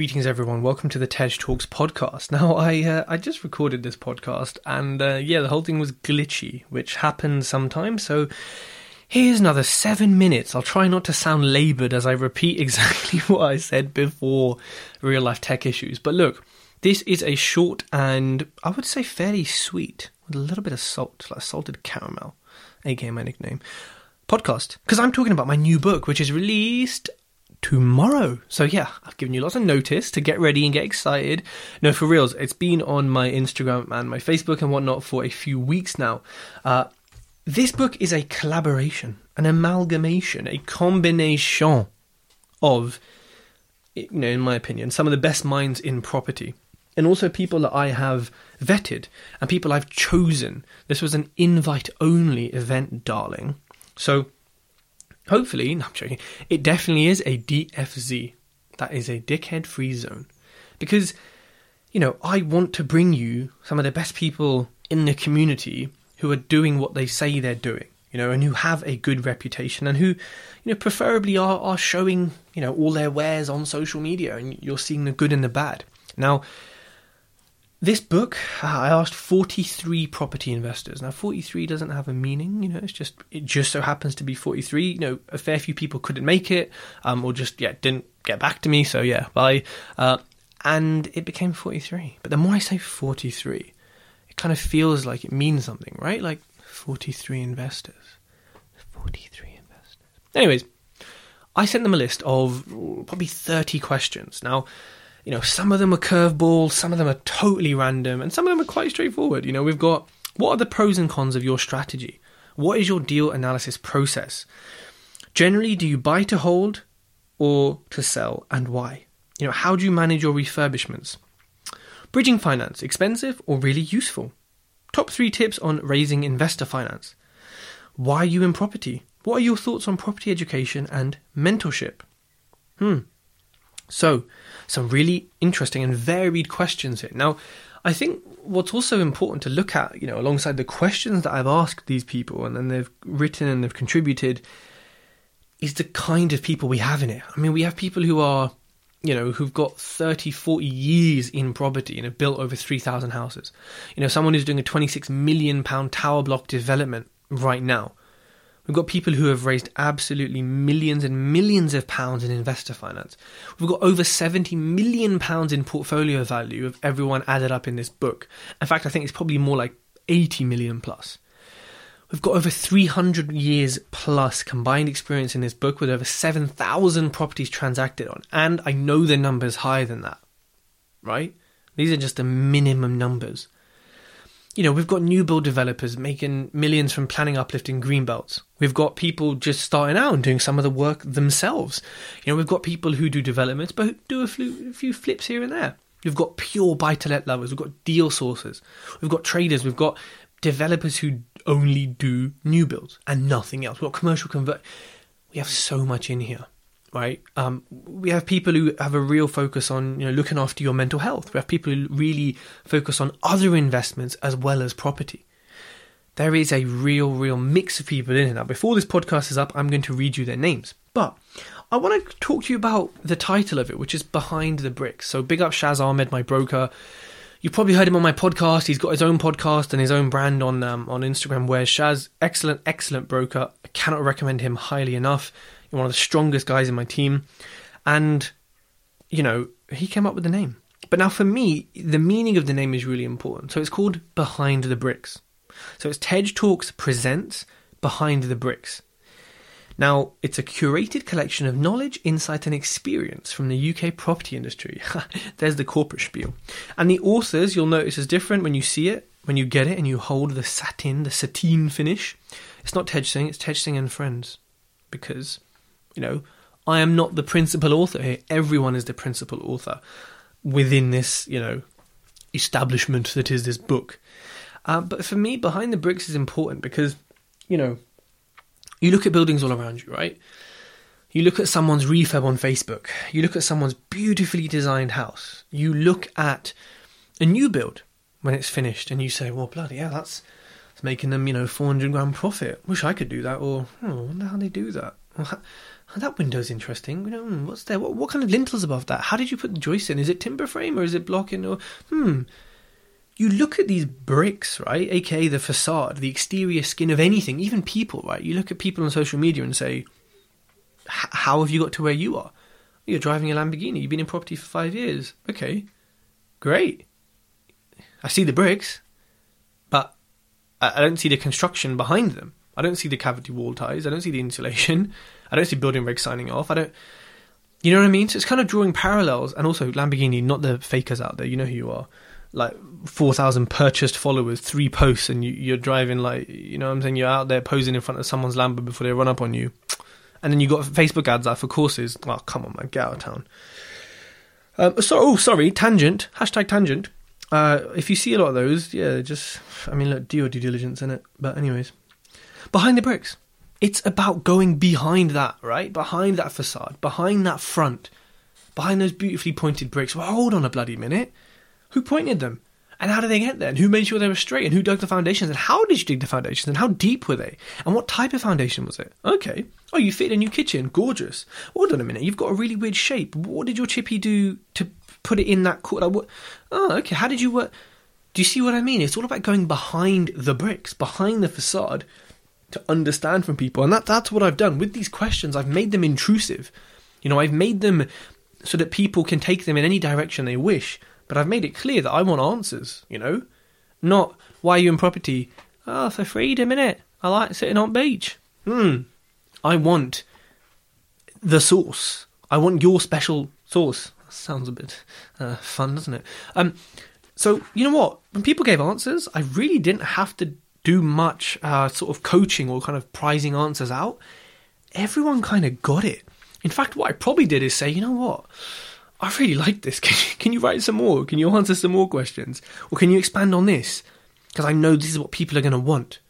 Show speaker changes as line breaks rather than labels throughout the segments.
Greetings, everyone. Welcome to the Tej Talks podcast. Now, I uh, I just recorded this podcast, and uh, yeah, the whole thing was glitchy, which happens sometimes. So here's another seven minutes. I'll try not to sound laboured as I repeat exactly what I said before real life tech issues. But look, this is a short and I would say fairly sweet with a little bit of salt, like salted caramel, aka my nickname podcast because I'm talking about my new book, which is released tomorrow. So yeah, I've given you lots of notice to get ready and get excited. No, for reals, it's been on my Instagram and my Facebook and whatnot for a few weeks now. Uh, this book is a collaboration, an amalgamation, a combination of, you know, in my opinion, some of the best minds in property. And also people that I have vetted and people I've chosen. This was an invite only event, darling. So hopefully, no, I'm joking, it definitely is a DFZ. That is a dickhead free zone. Because, you know, I want to bring you some of the best people in the community who are doing what they say they're doing, you know, and who have a good reputation and who, you know, preferably are, are showing, you know, all their wares on social media and you're seeing the good and the bad. Now, this book, I asked 43 property investors. Now, 43 doesn't have a meaning, you know, it's just, it just so happens to be 43. You know, a fair few people couldn't make it, um, or just, yeah, didn't get back to me, so yeah, bye. Uh, and it became 43. But the more I say 43, it kind of feels like it means something, right? Like 43 investors. 43 investors. Anyways, I sent them a list of probably 30 questions. Now, you know, some of them are curveballs, some of them are totally random, and some of them are quite straightforward. You know, we've got what are the pros and cons of your strategy? What is your deal analysis process? Generally, do you buy to hold or to sell, and why? You know, how do you manage your refurbishments? Bridging finance, expensive or really useful? Top three tips on raising investor finance. Why are you in property? What are your thoughts on property education and mentorship? Hmm. So, some really interesting and varied questions here. Now, I think what's also important to look at, you know, alongside the questions that I've asked these people and then they've written and they've contributed, is the kind of people we have in it. I mean, we have people who are, you know, who've got 30, 40 years in property and have built over 3,000 houses. You know, someone who's doing a 26 million pound tower block development right now. We've got people who have raised absolutely millions and millions of pounds in investor finance. We've got over 70 million pounds in portfolio value of everyone added up in this book. In fact, I think it's probably more like 80 million plus. We've got over 300 years plus combined experience in this book with over 7,000 properties transacted on. And I know the numbers higher than that, right? These are just the minimum numbers you know, we've got new build developers making millions from planning uplift green belts. We've got people just starting out and doing some of the work themselves. You know, we've got people who do developments but do a few, a few flips here and there. We've got pure buy to let lovers. We've got deal sources. We've got traders. We've got developers who only do new builds and nothing else. We've got commercial convert. We have so much in here right? Um, we have people who have a real focus on you know looking after your mental health. We have people who really focus on other investments as well as property. There is a real, real mix of people in here. Now, before this podcast is up, I'm going to read you their names. But I want to talk to you about the title of it, which is Behind the Bricks. So, big up Shaz Ahmed, my broker. You've probably heard him on my podcast. He's got his own podcast and his own brand on um, on Instagram. Where Shaz, excellent, excellent broker. I cannot recommend him highly enough one of the strongest guys in my team. And, you know, he came up with the name. But now for me, the meaning of the name is really important. So it's called Behind the Bricks. So it's Tej Talks Presents Behind the Bricks. Now, it's a curated collection of knowledge, insight, and experience from the UK property industry. There's the corporate spiel. And the authors, you'll notice, is different when you see it, when you get it, and you hold the satin, the sateen finish. It's not Tej Singh, it's Tej Singh and Friends. Because you know, I am not the principal author here. Everyone is the principal author within this, you know, establishment that is this book. Uh, but for me, behind the bricks is important because, you know, you look at buildings all around you, right? You look at someone's refurb on Facebook. You look at someone's beautifully designed house. You look at a new build when it's finished, and you say, "Well, bloody hell, that's, that's making them, you know, four hundred grand profit. Wish I could do that." Or, "Oh, I wonder how they do that." How, that window's interesting. You know, hmm, what's there? What, what kind of lintels above that? How did you put the joist in? Is it timber frame or is it blocking? Or hmm, you look at these bricks, right? AKA the facade, the exterior skin of anything, even people, right? You look at people on social media and say, "How have you got to where you are?" You're driving a Lamborghini. You've been in property for five years. Okay, great. I see the bricks, but I don't see the construction behind them. I don't see the cavity wall ties. I don't see the insulation. I don't see building regs signing off. I don't. You know what I mean? So it's kind of drawing parallels, and also Lamborghini, not the fakers out there. You know who you are. Like four thousand purchased followers, three posts, and you, you're driving like you know what I'm saying. You're out there posing in front of someone's Lambo before they run up on you, and then you got Facebook ads out for courses. Oh come on, man, get out of town. Um, so, oh, sorry, tangent. Hashtag tangent. Uh, if you see a lot of those, yeah, just I mean, look, do your due diligence in it. But anyways, behind the bricks. It's about going behind that, right? Behind that facade, behind that front, behind those beautifully pointed bricks. Well, hold on a bloody minute. Who pointed them? And how did they get there? And who made sure they were straight? And who dug the foundations? And how did you dig the foundations? And how deep were they? And what type of foundation was it? Okay. Oh, you fit a new kitchen. Gorgeous. Hold on a minute. You've got a really weird shape. What did your chippy do to put it in that? Co- like? Oh, okay. How did you work? Do you see what I mean? It's all about going behind the bricks, behind the facade, to understand from people. And that, that's what I've done with these questions. I've made them intrusive. You know, I've made them so that people can take them in any direction they wish. But I've made it clear that I want answers, you know? Not, why are you in property? Oh, for freedom, innit? I like sitting on beach. Hmm. I want the source. I want your special source. That sounds a bit uh, fun, doesn't it? Um, so, you know what? When people gave answers, I really didn't have to do much uh, sort of coaching or kind of prizing answers out, everyone kind of got it. In fact, what I probably did is say, you know what? I really like this. Can you, can you write some more? Can you answer some more questions? Or can you expand on this? Because I know this is what people are going to want.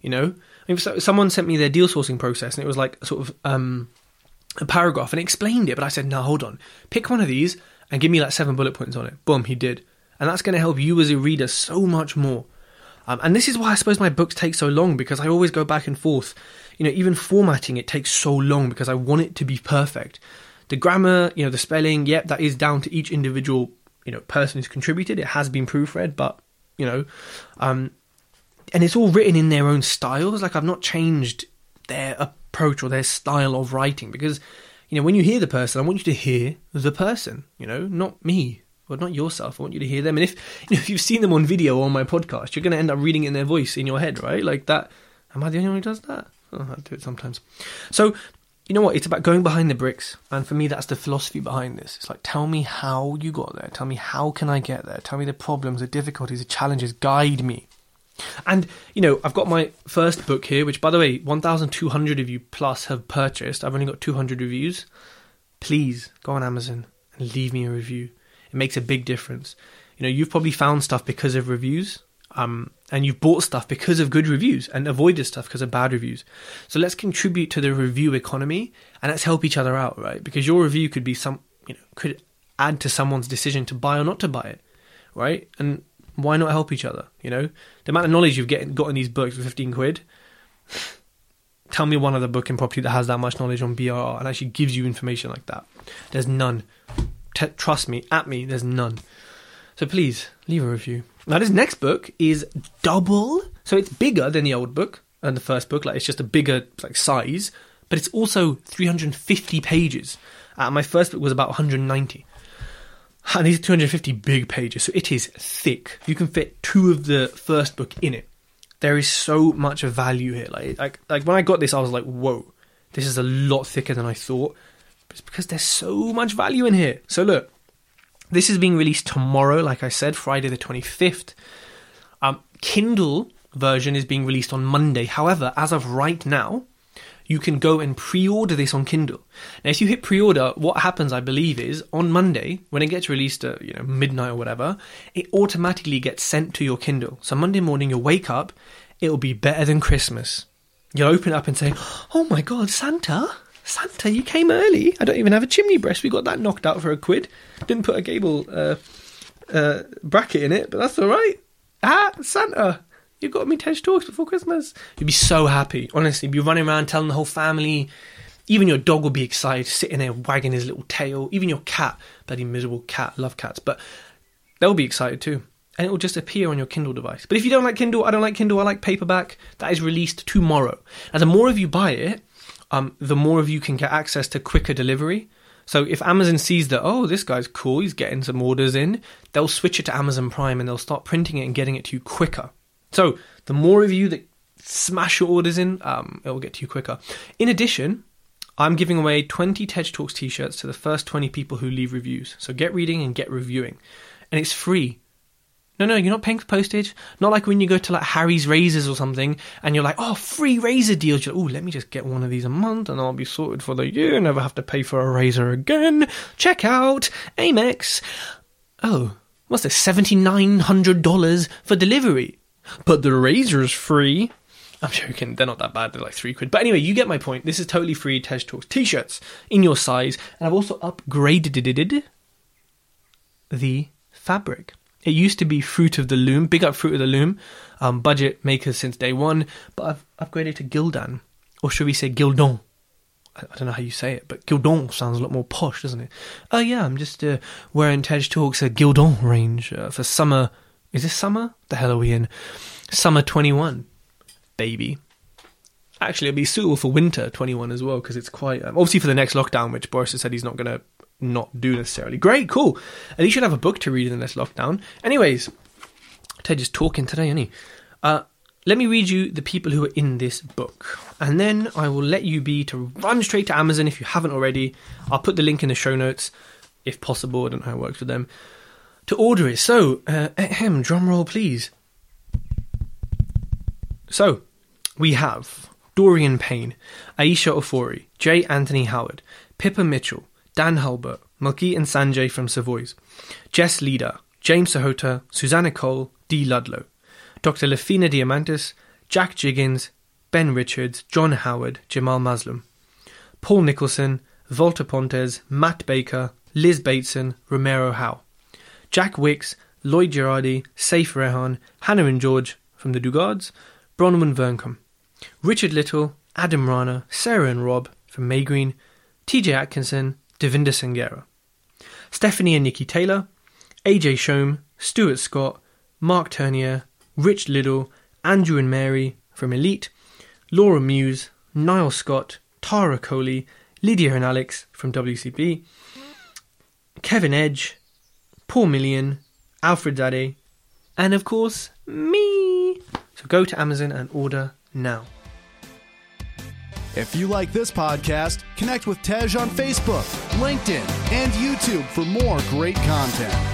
You know? I mean, someone sent me their deal sourcing process and it was like sort of um, a paragraph and it explained it. But I said, no, hold on. Pick one of these and give me like seven bullet points on it. Boom, he did. And that's going to help you as a reader so much more. Um, and this is why I suppose my books take so long because I always go back and forth. You know, even formatting it takes so long because I want it to be perfect. The grammar, you know, the spelling, yep, that is down to each individual, you know, person who's contributed. It has been proofread, but you know, um, and it's all written in their own styles. Like I've not changed their approach or their style of writing because, you know, when you hear the person, I want you to hear the person. You know, not me well, not yourself. I want you to hear them. And if you know, if you've seen them on video or on my podcast, you're going to end up reading in their voice in your head, right? Like that. Am I the only one who does that? Oh, I do it sometimes. So, you know what? It's about going behind the bricks, and for me, that's the philosophy behind this. It's like, tell me how you got there. Tell me how can I get there. Tell me the problems, the difficulties, the challenges. Guide me. And you know, I've got my first book here, which, by the way, 1,200 of you plus have purchased. I've only got 200 reviews. Please go on Amazon and leave me a review. It makes a big difference. You know, you've probably found stuff because of reviews, um, and you've bought stuff because of good reviews and avoided stuff because of bad reviews. So let's contribute to the review economy and let's help each other out, right? Because your review could be some, you know, could add to someone's decision to buy or not to buy it, right? And why not help each other? You know, the amount of knowledge you've get, got in these books for fifteen quid. Tell me one other book in property that has that much knowledge on BRR and actually gives you information like that. There's none t- trust me, at me, there's none. So please leave a review. Now this next book is double, so it's bigger than the old book and the first book. Like it's just a bigger like size, but it's also 350 pages. Uh, my first book was about 190. And these are 250 big pages, so it is thick. You can fit two of the first book in it. There is so much value here. Like, like, like when I got this, I was like, "Whoa, this is a lot thicker than I thought." It's because there's so much value in here. So look, this is being released tomorrow, like I said, Friday the 25th. Um, Kindle version is being released on Monday. However, as of right now, you can go and pre-order this on Kindle. Now, if you hit pre-order, what happens, I believe, is on Monday when it gets released at you know midnight or whatever, it automatically gets sent to your Kindle. So Monday morning, you'll wake up, it'll be better than Christmas. You'll open it up and say, "Oh my God, Santa! Santa, you came early. I don't even have a chimney breast. We got that knocked out for a quid. Didn't put a gable uh, uh, bracket in it, but that's all right. Ah, Santa." You got me Tej Talks before Christmas. You'd be so happy. Honestly, you'd be running around telling the whole family. Even your dog would be excited, sitting there wagging his little tail. Even your cat, bloody miserable cat, love cats, but they'll be excited too. And it will just appear on your Kindle device. But if you don't like Kindle, I don't like Kindle, I like paperback, that is released tomorrow. And the more of you buy it, um, the more of you can get access to quicker delivery. So if Amazon sees that, oh, this guy's cool, he's getting some orders in, they'll switch it to Amazon Prime and they'll start printing it and getting it to you quicker. So the more of you that smash your orders in, um, it will get to you quicker. In addition, I'm giving away 20 Tej Talks t-shirts to the first 20 people who leave reviews. So get reading and get reviewing. And it's free. No, no, you're not paying for postage. Not like when you go to like Harry's Razors or something and you're like, oh, free razor deals. You're like, oh, let me just get one of these a month and I'll be sorted for the year. Never have to pay for a razor again. Check out Amex. Oh, what's this? $7,900 for delivery but the razor's free. I'm joking, they're not that bad, they're like three quid. But anyway, you get my point. This is totally free Tej Talks t shirts in your size, and I've also upgraded the fabric. It used to be Fruit of the Loom, big up Fruit of the Loom, um, budget makers since day one, but I've upgraded to Gildan, or should we say Gildon? I, don't know how you say it, but Gildon sounds a lot more posh, doesn't it? Oh yeah, I'm just uh, wearing Tej Talks a Gildon range uh, for summer is this summer? The hell are we in? Summer 21, baby. Actually, it'll be suitable for winter 21 as well because it's quite um, obviously for the next lockdown, which Boris has said he's not going to not do necessarily. Great, cool. At least you'll have a book to read in this lockdown. Anyways, Ted is talking today, isn't he? Uh, let me read you the people who are in this book, and then I will let you be to run straight to Amazon if you haven't already. I'll put the link in the show notes if possible. I don't know how it works with them to order it. So, uh, ahem, drum roll, please. So, we have Dorian Payne, Aisha Ofori, J. Anthony Howard, Pippa Mitchell, Dan Hulbert, Malki and Sanjay from Savoys, Jess Leader, James Sahota, Susanna Cole, D. Ludlow, Dr. Lafina Diamantis, Jack Jiggins, Ben Richards, John Howard, Jamal Maslam, Paul Nicholson, Volta Pontes, Matt Baker, Liz Bateson, Romero Howe. Jack Wicks, Lloyd Girardi, Saif Rehan, Hannah and George from the Dugards, Bronwyn Verncombe, Richard Little, Adam Rana, Sarah and Rob from Maygreen, TJ Atkinson, Devinder Sangera, Stephanie and Nikki Taylor, AJ Shome, Stuart Scott, Mark Turnier, Rich Little, Andrew and Mary from Elite, Laura Muse, Niall Scott, Tara Coley, Lydia and Alex from WCB, Kevin Edge, Paul Million, Alfred Zadeh, and of course, me. So go to Amazon and order now.
If you like this podcast, connect with Tej on Facebook, LinkedIn, and YouTube for more great content.